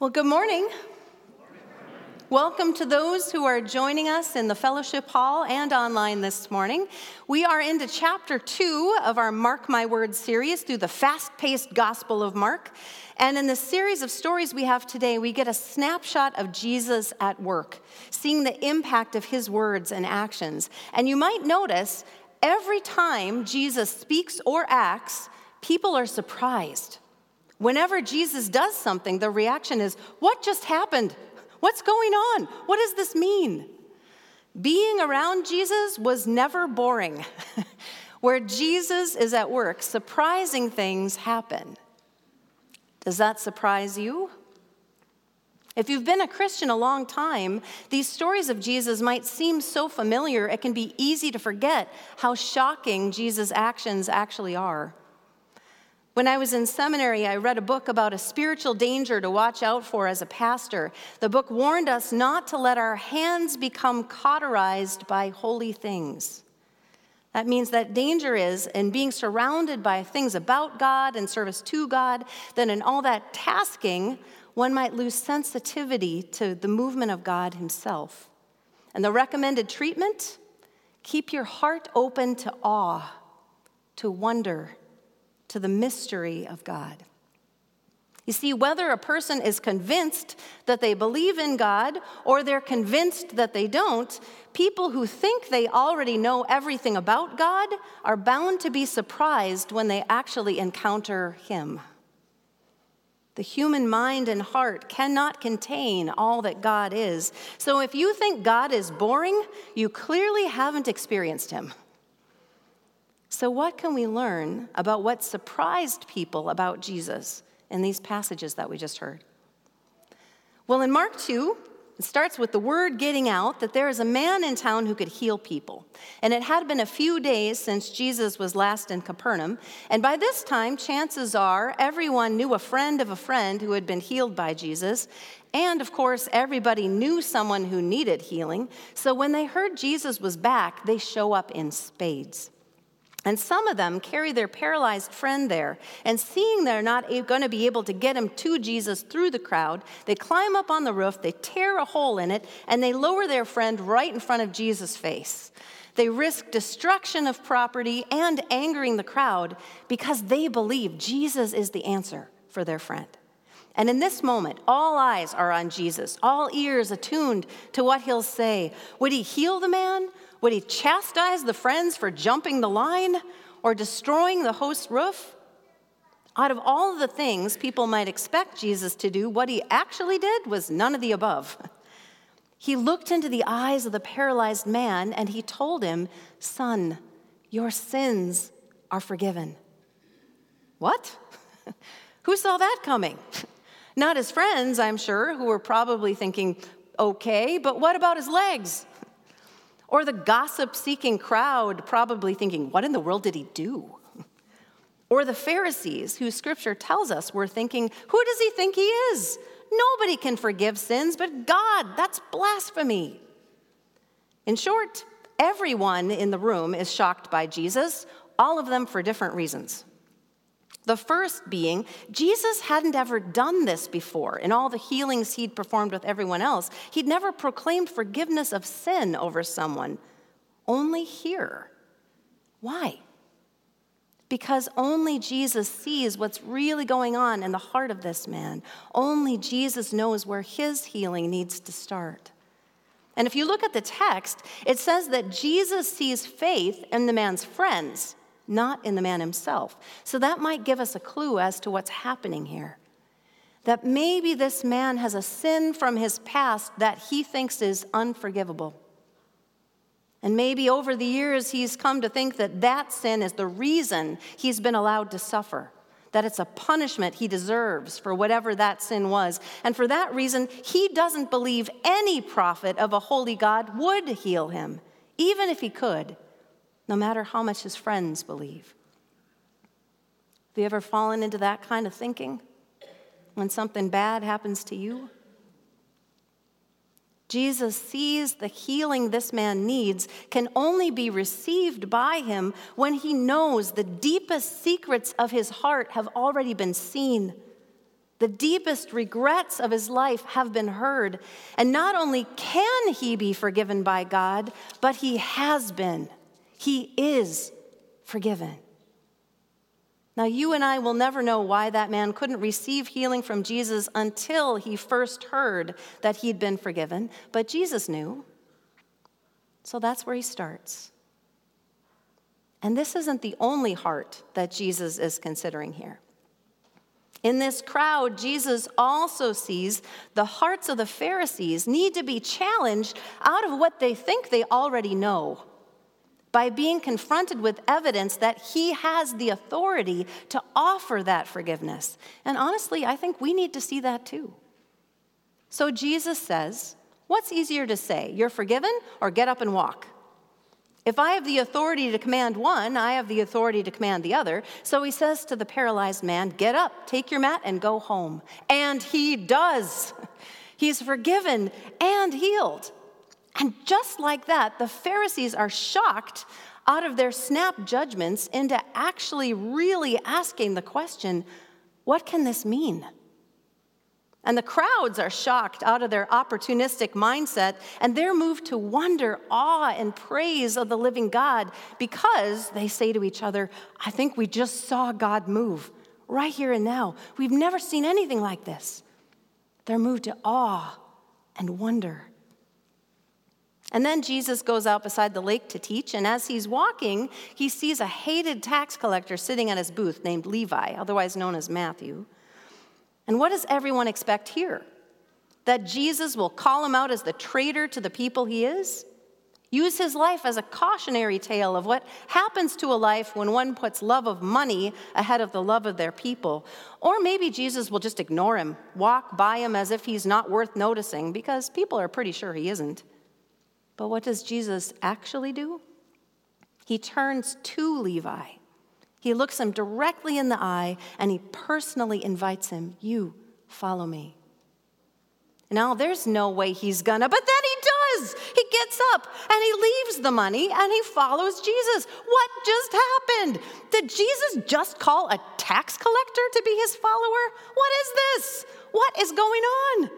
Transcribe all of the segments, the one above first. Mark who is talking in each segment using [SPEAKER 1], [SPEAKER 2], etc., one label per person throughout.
[SPEAKER 1] Well, good morning. Welcome to those who are joining us in the fellowship hall and online this morning. We are into chapter two of our Mark My Words series through the fast paced Gospel of Mark. And in the series of stories we have today, we get a snapshot of Jesus at work, seeing the impact of his words and actions. And you might notice every time Jesus speaks or acts, people are surprised. Whenever Jesus does something, the reaction is, What just happened? What's going on? What does this mean? Being around Jesus was never boring. Where Jesus is at work, surprising things happen. Does that surprise you? If you've been a Christian a long time, these stories of Jesus might seem so familiar, it can be easy to forget how shocking Jesus' actions actually are. When I was in seminary, I read a book about a spiritual danger to watch out for as a pastor. The book warned us not to let our hands become cauterized by holy things. That means that danger is in being surrounded by things about God and service to God, then in all that tasking, one might lose sensitivity to the movement of God Himself. And the recommended treatment keep your heart open to awe, to wonder, to the mystery of God. You see, whether a person is convinced that they believe in God or they're convinced that they don't, people who think they already know everything about God are bound to be surprised when they actually encounter Him. The human mind and heart cannot contain all that God is. So if you think God is boring, you clearly haven't experienced Him. So, what can we learn about what surprised people about Jesus in these passages that we just heard? Well, in Mark 2, it starts with the word getting out that there is a man in town who could heal people. And it had been a few days since Jesus was last in Capernaum. And by this time, chances are everyone knew a friend of a friend who had been healed by Jesus. And of course, everybody knew someone who needed healing. So when they heard Jesus was back, they show up in spades. And some of them carry their paralyzed friend there. And seeing they're not going to be able to get him to Jesus through the crowd, they climb up on the roof, they tear a hole in it, and they lower their friend right in front of Jesus' face. They risk destruction of property and angering the crowd because they believe Jesus is the answer for their friend. And in this moment, all eyes are on Jesus, all ears attuned to what he'll say. Would he heal the man? Would he chastise the friends for jumping the line or destroying the host's roof? Out of all the things people might expect Jesus to do, what he actually did was none of the above. He looked into the eyes of the paralyzed man and he told him, Son, your sins are forgiven. What? Who saw that coming? Not his friends, I'm sure, who were probably thinking, okay, but what about his legs? Or the gossip seeking crowd probably thinking, What in the world did he do? Or the Pharisees, who scripture tells us were thinking, Who does he think he is? Nobody can forgive sins but God. That's blasphemy. In short, everyone in the room is shocked by Jesus, all of them for different reasons. The first being, Jesus hadn't ever done this before. In all the healings he'd performed with everyone else, he'd never proclaimed forgiveness of sin over someone. Only here. Why? Because only Jesus sees what's really going on in the heart of this man. Only Jesus knows where his healing needs to start. And if you look at the text, it says that Jesus sees faith in the man's friends not in the man himself. So that might give us a clue as to what's happening here. That maybe this man has a sin from his past that he thinks is unforgivable. And maybe over the years, he's come to think that that sin is the reason he's been allowed to suffer, that it's a punishment he deserves for whatever that sin was. And for that reason, he doesn't believe any prophet of a holy God would heal him, even if he could no matter how much his friends believe. Have you ever fallen into that kind of thinking when something bad happens to you? Jesus sees the healing this man needs can only be received by him when he knows the deepest secrets of his heart have already been seen. The deepest regrets of his life have been heard. And not only can he be forgiven by God, but he has been. He is forgiven. Now, you and I will never know why that man couldn't receive healing from Jesus until he first heard that he'd been forgiven, but Jesus knew. So that's where he starts. And this isn't the only heart that Jesus is considering here. In this crowd, Jesus also sees the hearts of the Pharisees need to be challenged out of what they think they already know by being confronted with evidence that he has the authority to offer that forgiveness. And honestly, I think we need to see that too. So Jesus says, What's easier to say, you're forgiven or get up and walk? If I have the authority to command one, I have the authority to command the other. So he says to the paralyzed man, Get up, take your mat, and go home. And he does. He's forgiven and healed. And just like that, the Pharisees are shocked out of their snap judgments into actually really asking the question what can this mean? And the crowds are shocked out of their opportunistic mindset and they're moved to wonder, awe, and praise of the living God because they say to each other, I think we just saw God move right here and now. We've never seen anything like this. They're moved to awe and wonder. And then Jesus goes out beside the lake to teach, and as he's walking, he sees a hated tax collector sitting at his booth named Levi, otherwise known as Matthew. And what does everyone expect here? That Jesus will call him out as the traitor to the people he is? Use his life as a cautionary tale of what happens to a life when one puts love of money ahead of the love of their people. Or maybe Jesus will just ignore him, walk by him as if he's not worth noticing, because people are pretty sure he isn't. But what does Jesus actually do? He turns to Levi he looks him directly in the eye and he personally invites him, You follow me. Now, there's no way he's gonna, but then he does. He gets up and he leaves the money and he follows Jesus. What just happened? Did Jesus just call a tax collector to be his follower? What is this? What is going on?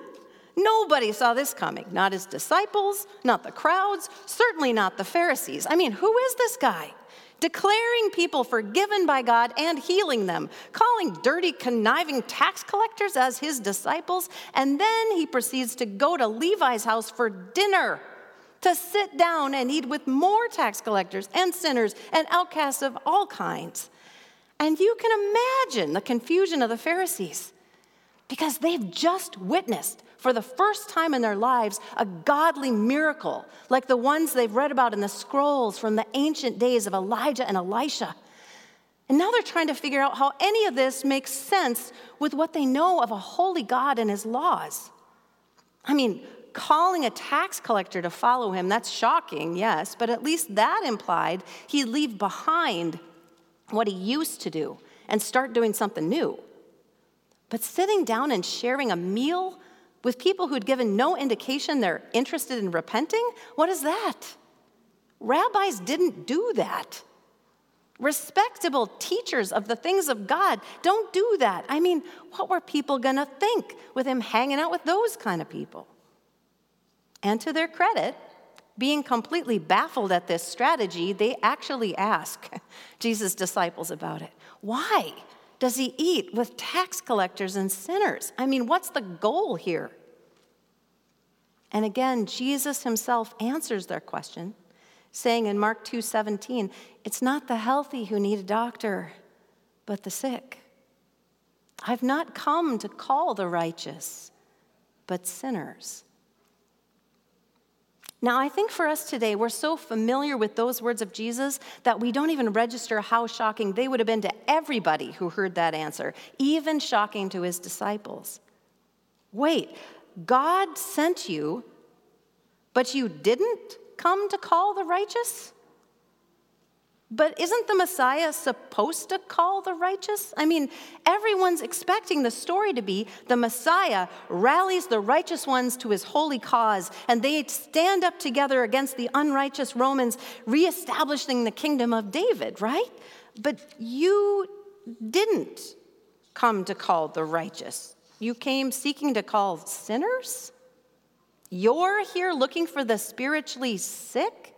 [SPEAKER 1] Nobody saw this coming. Not his disciples, not the crowds, certainly not the Pharisees. I mean, who is this guy? declaring people forgiven by God and healing them, calling dirty, conniving tax collectors as his disciples, and then he proceeds to go to Levi's house for dinner to sit down and eat with more tax collectors and sinners and outcasts of all kinds. And you can imagine the confusion of the Pharisees because they've just witnessed for the first time in their lives a godly miracle like the ones they've read about in the scrolls from the ancient days of Elijah and Elisha. And now they're trying to figure out how any of this makes sense with what they know of a holy God and his laws. I mean, calling a tax collector to follow him, that's shocking, yes, but at least that implied he'd leave behind what he used to do and start doing something new. But sitting down and sharing a meal with people who'd given no indication they're interested in repenting? What is that? Rabbis didn't do that. Respectable teachers of the things of God don't do that. I mean, what were people gonna think with him hanging out with those kind of people? And to their credit, being completely baffled at this strategy, they actually ask Jesus' disciples about it. Why? Does he eat with tax collectors and sinners? I mean, what's the goal here? And again, Jesus himself answers their question, saying in Mark 2:17, "It's not the healthy who need a doctor, but the sick. I've not come to call the righteous, but sinners." Now, I think for us today, we're so familiar with those words of Jesus that we don't even register how shocking they would have been to everybody who heard that answer, even shocking to his disciples. Wait, God sent you, but you didn't come to call the righteous? But isn't the Messiah supposed to call the righteous? I mean, everyone's expecting the story to be the Messiah rallies the righteous ones to his holy cause, and they stand up together against the unrighteous Romans, reestablishing the kingdom of David, right? But you didn't come to call the righteous. you came seeking to call sinners? You're here looking for the spiritually sick?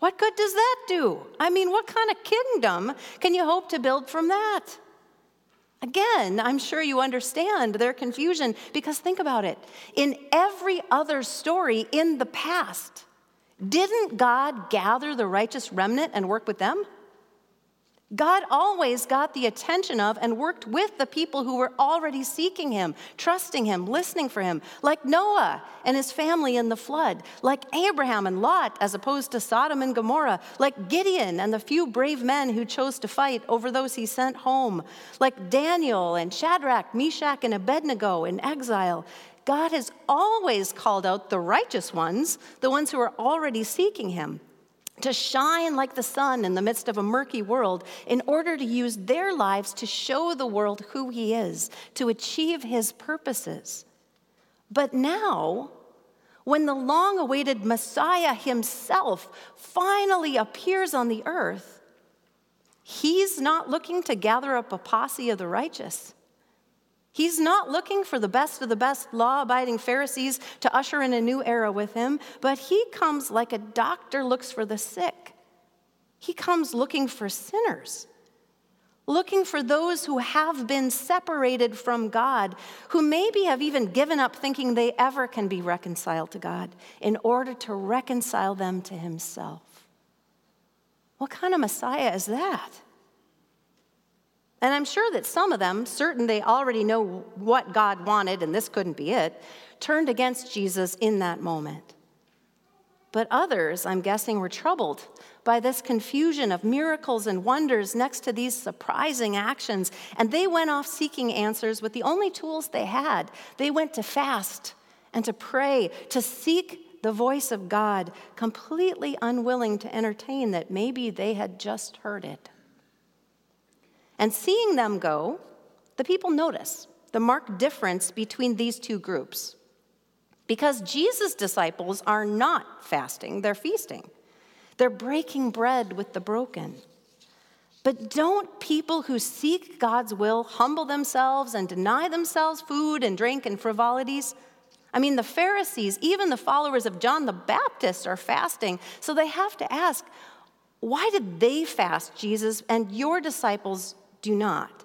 [SPEAKER 1] What good does that do? I mean, what kind of kingdom can you hope to build from that? Again, I'm sure you understand their confusion because think about it. In every other story in the past, didn't God gather the righteous remnant and work with them? God always got the attention of and worked with the people who were already seeking him, trusting him, listening for him, like Noah and his family in the flood, like Abraham and Lot, as opposed to Sodom and Gomorrah, like Gideon and the few brave men who chose to fight over those he sent home, like Daniel and Shadrach, Meshach, and Abednego in exile. God has always called out the righteous ones, the ones who are already seeking him to shine like the sun in the midst of a murky world in order to use their lives to show the world who He is, to achieve His purposes. But now, when the long awaited Messiah Himself finally appears on the earth, He's not looking to gather up a posse of the righteous. He's not looking for the best of the best law abiding Pharisees to usher in a new era with him, but he comes like a doctor looks for the sick. He comes looking for sinners, looking for those who have been separated from God, who maybe have even given up thinking they ever can be reconciled to God, in order to reconcile them to himself. What kind of Messiah is that? And I'm sure that some of them, certain they already know what God wanted and this couldn't be it, turned against Jesus in that moment. But others, I'm guessing, were troubled by this confusion of miracles and wonders next to these surprising actions. And they went off seeking answers with the only tools they had. They went to fast and to pray, to seek the voice of God, completely unwilling to entertain that maybe they had just heard it. And seeing them go, the people notice the marked difference between these two groups. Because Jesus' disciples are not fasting, they're feasting. They're breaking bread with the broken. But don't people who seek God's will humble themselves and deny themselves food and drink and frivolities? I mean, the Pharisees, even the followers of John the Baptist, are fasting. So they have to ask, why did they fast, Jesus, and your disciples do not.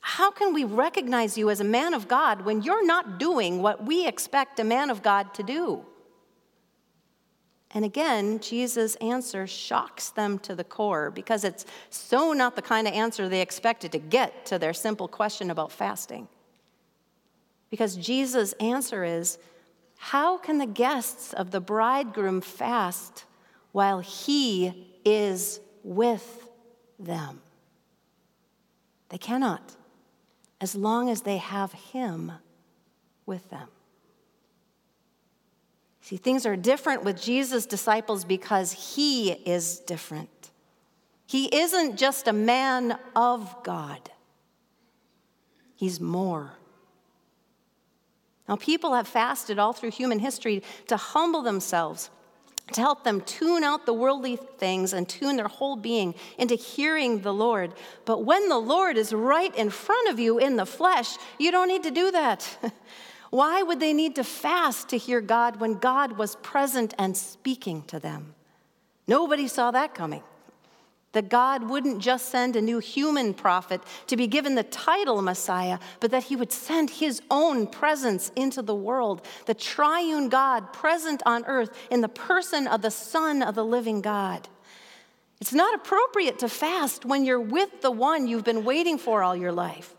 [SPEAKER 1] How can we recognize you as a man of God when you're not doing what we expect a man of God to do? And again, Jesus' answer shocks them to the core because it's so not the kind of answer they expected to get to their simple question about fasting. Because Jesus' answer is how can the guests of the bridegroom fast while he is with them? They cannot, as long as they have Him with them. See, things are different with Jesus' disciples because He is different. He isn't just a man of God, He's more. Now, people have fasted all through human history to humble themselves to help them tune out the worldly things and tune their whole being into hearing the Lord. But when the Lord is right in front of you in the flesh, you don't need to do that. Why would they need to fast to hear God when God was present and speaking to them? Nobody saw that coming that God wouldn't just send a new human prophet to be given the title Messiah, but that he would send his own presence into the world, the triune God present on earth in the person of the Son of the living God. It's not appropriate to fast when you're with the one you've been waiting for all your life.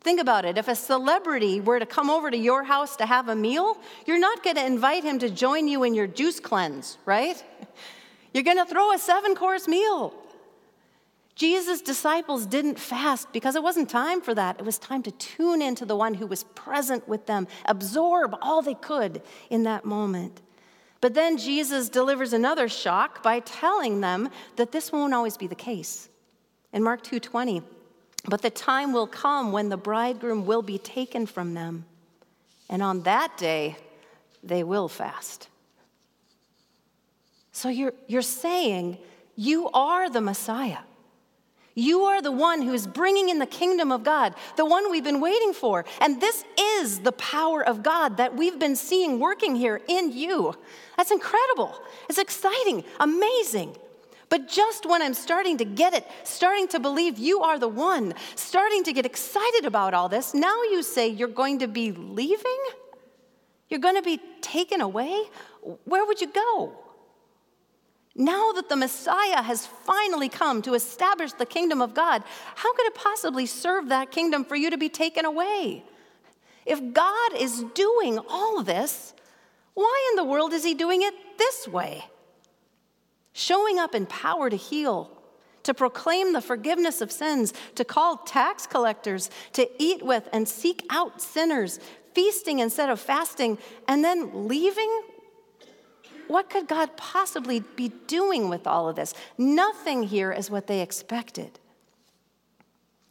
[SPEAKER 1] Think about it. If a celebrity were to come over to your house to have a meal, you're not going to invite him to join you in your juice cleanse, right? You're going to throw a seven course meal. Jesus' disciples didn't fast because it wasn't time for that. It was time to tune into the one who was present with them, absorb all they could in that moment. But then Jesus delivers another shock by telling them that this won't always be the case. In Mark 2:20, but the time will come when the bridegroom will be taken from them, and on that day they will fast. So you're, you're saying you are the Messiah. You are the one who is bringing in the kingdom of God, the one we've been waiting for. And this is the power of God that we've been seeing working here in you. That's incredible. It's exciting, amazing. But just when I'm starting to get it, starting to believe you are the one, starting to get excited about all this, now you say you're going to be leaving? You're going to be taken away? Where would you go? Now that the Messiah has finally come to establish the kingdom of God, how could it possibly serve that kingdom for you to be taken away? If God is doing all this, why in the world is He doing it this way? Showing up in power to heal, to proclaim the forgiveness of sins, to call tax collectors, to eat with and seek out sinners, feasting instead of fasting, and then leaving what could God possibly be doing with all of this? Nothing here is what they expected.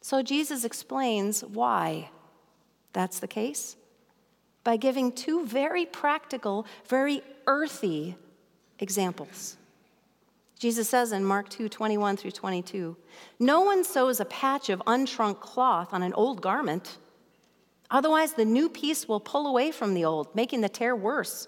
[SPEAKER 1] So Jesus explains why that's the case by giving two very practical, very earthy examples. Jesus says in Mark 2 21 through 22, No one sews a patch of unshrunk cloth on an old garment. Otherwise, the new piece will pull away from the old, making the tear worse.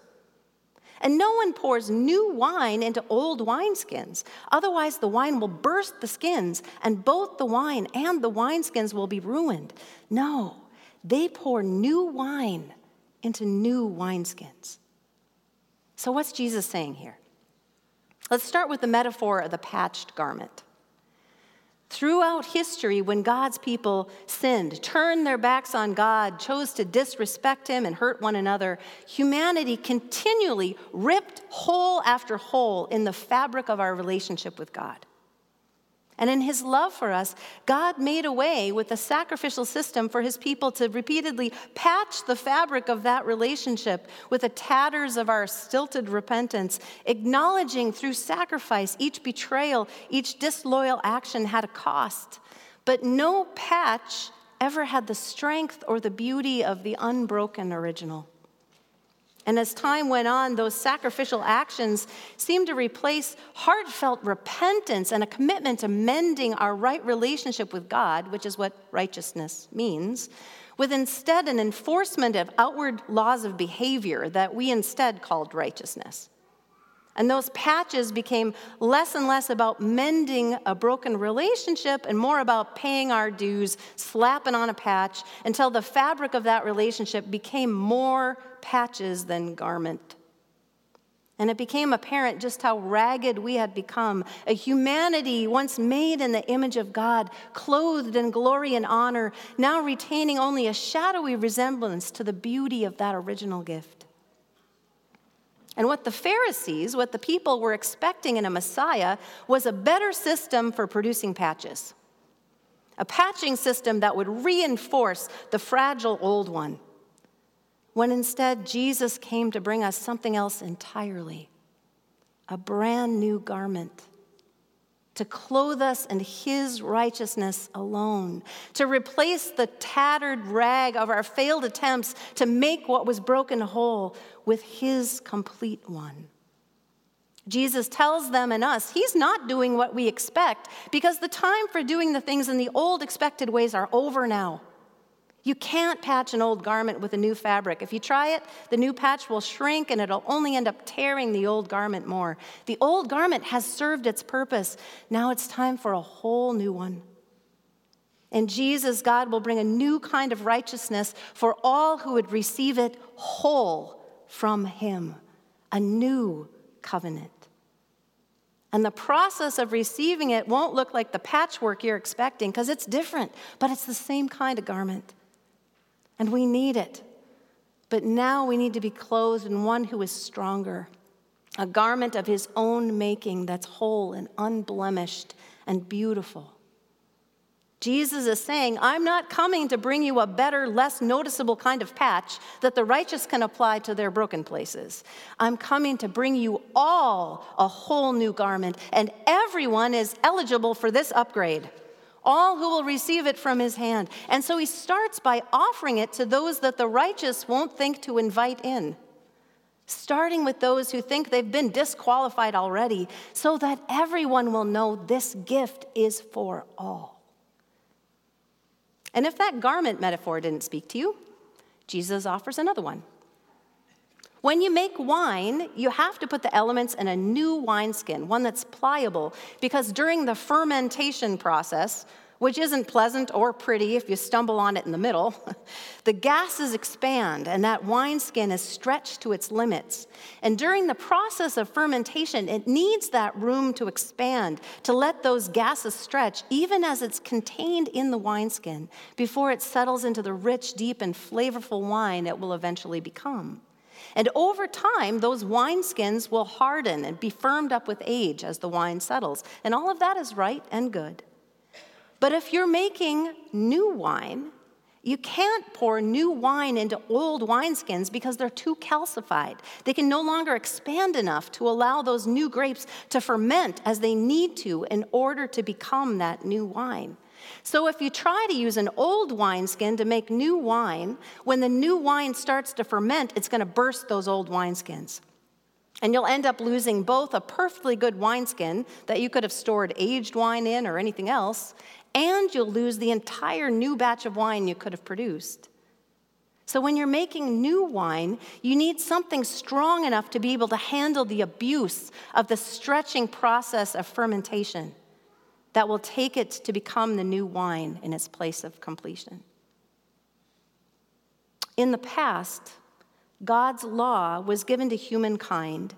[SPEAKER 1] And no one pours new wine into old wineskins. Otherwise, the wine will burst the skins, and both the wine and the wineskins will be ruined. No, they pour new wine into new wineskins. So, what's Jesus saying here? Let's start with the metaphor of the patched garment. Throughout history, when God's people sinned, turned their backs on God, chose to disrespect Him and hurt one another, humanity continually ripped hole after hole in the fabric of our relationship with God. And in his love for us, God made a way with a sacrificial system for his people to repeatedly patch the fabric of that relationship with the tatters of our stilted repentance, acknowledging through sacrifice each betrayal, each disloyal action had a cost. But no patch ever had the strength or the beauty of the unbroken original. And as time went on, those sacrificial actions seemed to replace heartfelt repentance and a commitment to mending our right relationship with God, which is what righteousness means, with instead an enforcement of outward laws of behavior that we instead called righteousness. And those patches became less and less about mending a broken relationship and more about paying our dues, slapping on a patch, until the fabric of that relationship became more patches than garment. And it became apparent just how ragged we had become. A humanity once made in the image of God, clothed in glory and honor, now retaining only a shadowy resemblance to the beauty of that original gift. And what the Pharisees, what the people were expecting in a Messiah, was a better system for producing patches. A patching system that would reinforce the fragile old one. When instead, Jesus came to bring us something else entirely a brand new garment to clothe us in His righteousness alone, to replace the tattered rag of our failed attempts to make what was broken whole with His complete one. Jesus tells them and us He's not doing what we expect because the time for doing the things in the old expected ways are over now. You can't patch an old garment with a new fabric. If you try it, the new patch will shrink and it'll only end up tearing the old garment more. The old garment has served its purpose. Now it's time for a whole new one. And Jesus, God, will bring a new kind of righteousness for all who would receive it whole from Him, a new covenant. And the process of receiving it won't look like the patchwork you're expecting because it's different, but it's the same kind of garment and we need it. But now we need to be clothed in one who is stronger, a garment of his own making that's whole and unblemished and beautiful. Jesus is saying, I'm not coming to bring you a better, less noticeable kind of patch that the righteous can apply to their broken places. I'm coming to bring you all a whole new garment, and everyone is eligible for this upgrade all who will receive it from his hand. And so he starts by offering it to those that the righteous won't think to invite in. starting with those who think they've been disqualified already, so that everyone will know this gift is for all. And if that garment metaphor didn't speak to you, Jesus offers another one. When you make wine, you have to put the elements in a new wineskin, one that's pliable, because during the fermentation process, which isn't pleasant or pretty if you stumble on it in the middle, the gases expand and that wineskin is stretched to its limits. And during the process of fermentation, it needs that room to expand, to let those gases stretch, even as it's contained in the wineskin, before it settles into the rich, deep, and flavorful wine it will eventually become. And over time, those wineskins will harden and be firmed up with age as the wine settles. And all of that is right and good. But if you're making new wine, you can't pour new wine into old wineskins because they're too calcified. They can no longer expand enough to allow those new grapes to ferment as they need to in order to become that new wine. So, if you try to use an old wineskin to make new wine, when the new wine starts to ferment, it's going to burst those old wineskins. And you'll end up losing both a perfectly good wineskin that you could have stored aged wine in or anything else, and you'll lose the entire new batch of wine you could have produced. So, when you're making new wine, you need something strong enough to be able to handle the abuse of the stretching process of fermentation that will take it to become the new wine in its place of completion. In the past, God's law was given to humankind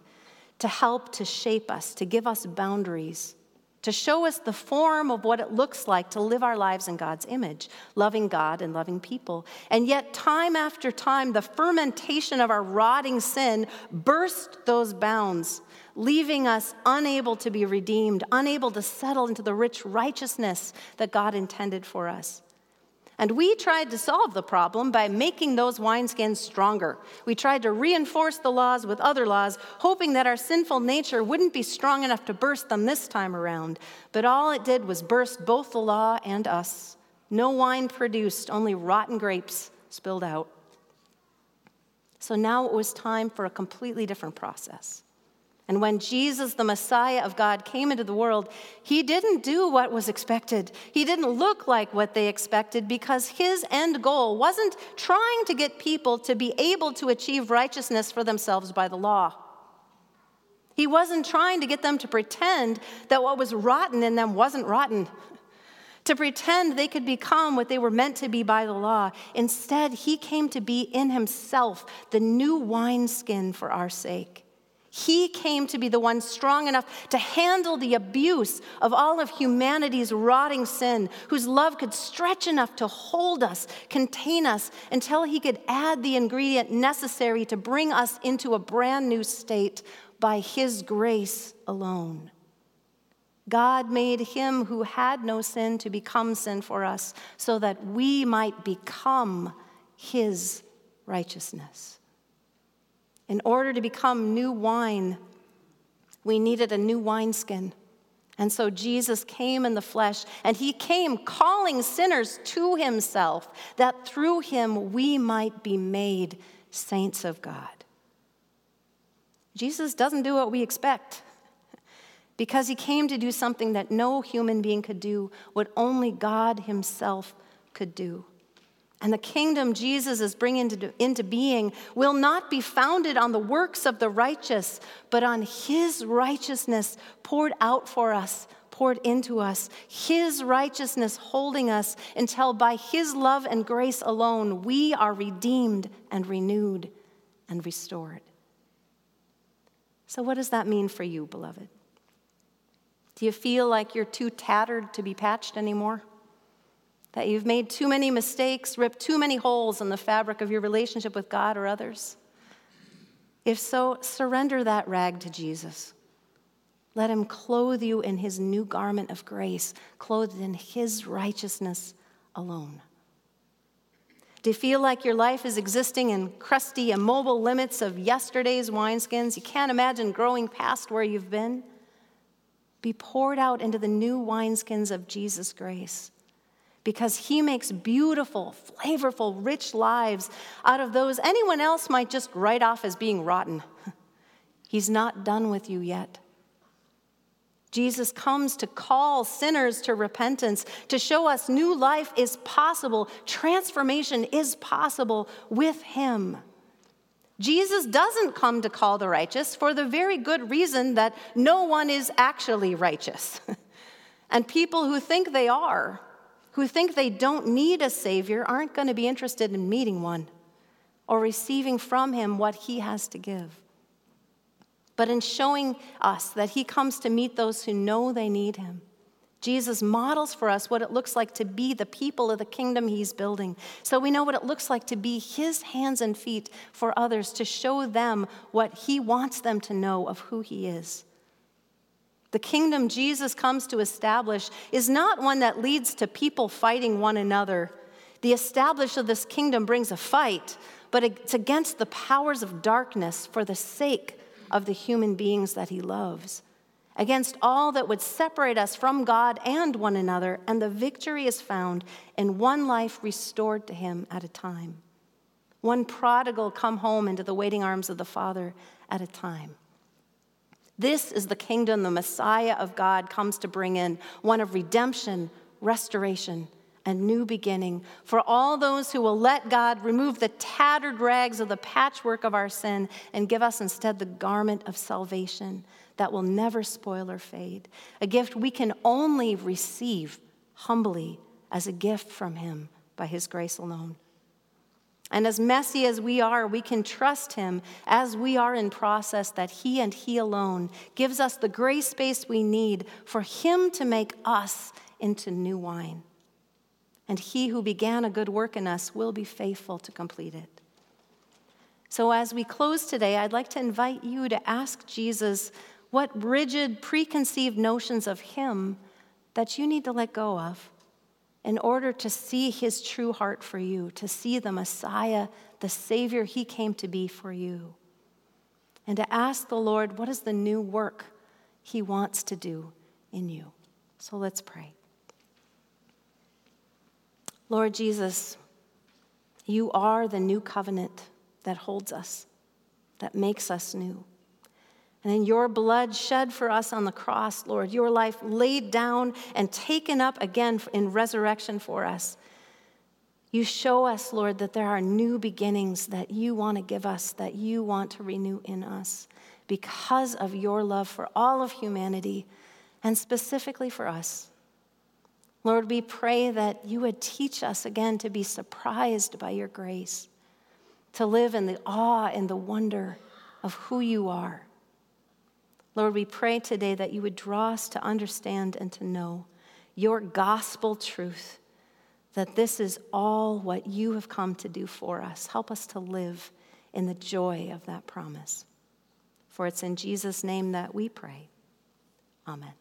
[SPEAKER 1] to help to shape us, to give us boundaries, to show us the form of what it looks like to live our lives in God's image, loving God and loving people. And yet, time after time, the fermentation of our rotting sin burst those bounds leaving us unable to be redeemed, unable to settle into the rich righteousness that God intended for us. And we tried to solve the problem by making those wineskins stronger. We tried to reinforce the laws with other laws, hoping that our sinful nature wouldn't be strong enough to burst them this time around. But all it did was burst both the law and us. No wine produced, only rotten grapes spilled out. So now it was time for a completely different process. And when Jesus, the Messiah of God, came into the world, he didn't do what was expected. He didn't look like what they expected because his end goal wasn't trying to get people to be able to achieve righteousness for themselves by the law. He wasn't trying to get them to pretend that what was rotten in them wasn't rotten, to pretend they could become what they were meant to be by the law. Instead, he came to be in himself the new wineskin for our sake. He came to be the one strong enough to handle the abuse of all of humanity's rotting sin, whose love could stretch enough to hold us, contain us, until he could add the ingredient necessary to bring us into a brand new state by his grace alone. God made him who had no sin to become sin for us so that we might become his righteousness. In order to become new wine, we needed a new wineskin. And so Jesus came in the flesh, and he came calling sinners to himself, that through him we might be made saints of God. Jesus doesn't do what we expect because he came to do something that no human being could do, what only God himself could do. And the kingdom Jesus is bringing into, into being will not be founded on the works of the righteous, but on his righteousness poured out for us, poured into us, his righteousness holding us until by his love and grace alone we are redeemed and renewed and restored. So, what does that mean for you, beloved? Do you feel like you're too tattered to be patched anymore? That you've made too many mistakes, ripped too many holes in the fabric of your relationship with God or others? If so, surrender that rag to Jesus. Let him clothe you in his new garment of grace, clothed in his righteousness alone. Do you feel like your life is existing in crusty, immobile limits of yesterday's wineskins? You can't imagine growing past where you've been? Be poured out into the new wineskins of Jesus' grace. Because he makes beautiful, flavorful, rich lives out of those anyone else might just write off as being rotten. He's not done with you yet. Jesus comes to call sinners to repentance, to show us new life is possible, transformation is possible with Him. Jesus doesn't come to call the righteous for the very good reason that no one is actually righteous. and people who think they are, who think they don't need a Savior, aren't going to be interested in meeting one or receiving from Him what He has to give. But in showing us that He comes to meet those who know they need Him, Jesus models for us what it looks like to be the people of the kingdom he's building. So we know what it looks like to be his hands and feet for others, to show them what he wants them to know of who he is. The kingdom Jesus comes to establish is not one that leads to people fighting one another. The establishment of this kingdom brings a fight, but it's against the powers of darkness for the sake of the human beings that he loves against all that would separate us from God and one another, and the victory is found in one life restored to him at a time. One prodigal come home into the waiting arms of the Father at a time. This is the kingdom the Messiah of God comes to bring in one of redemption, restoration, and new beginning for all those who will let God remove the tattered rags of the patchwork of our sin and give us instead the garment of salvation that will never spoil or fade, a gift we can only receive humbly as a gift from Him by His grace alone. And as messy as we are, we can trust Him as we are in process that He and He alone gives us the grace space we need for Him to make us into new wine. And He who began a good work in us will be faithful to complete it. So, as we close today, I'd like to invite you to ask Jesus what rigid, preconceived notions of Him that you need to let go of in order to see His true heart for you, to see the Messiah, the Savior He came to be for you, and to ask the Lord, what is the new work He wants to do in you? So let's pray. Lord Jesus, you are the new covenant that holds us, that makes us new. And in your blood shed for us on the cross, Lord, your life laid down and taken up again in resurrection for us. You show us, Lord, that there are new beginnings that you want to give us, that you want to renew in us because of your love for all of humanity and specifically for us. Lord, we pray that you would teach us again to be surprised by your grace, to live in the awe and the wonder of who you are. Lord, we pray today that you would draw us to understand and to know your gospel truth, that this is all what you have come to do for us. Help us to live in the joy of that promise. For it's in Jesus' name that we pray. Amen.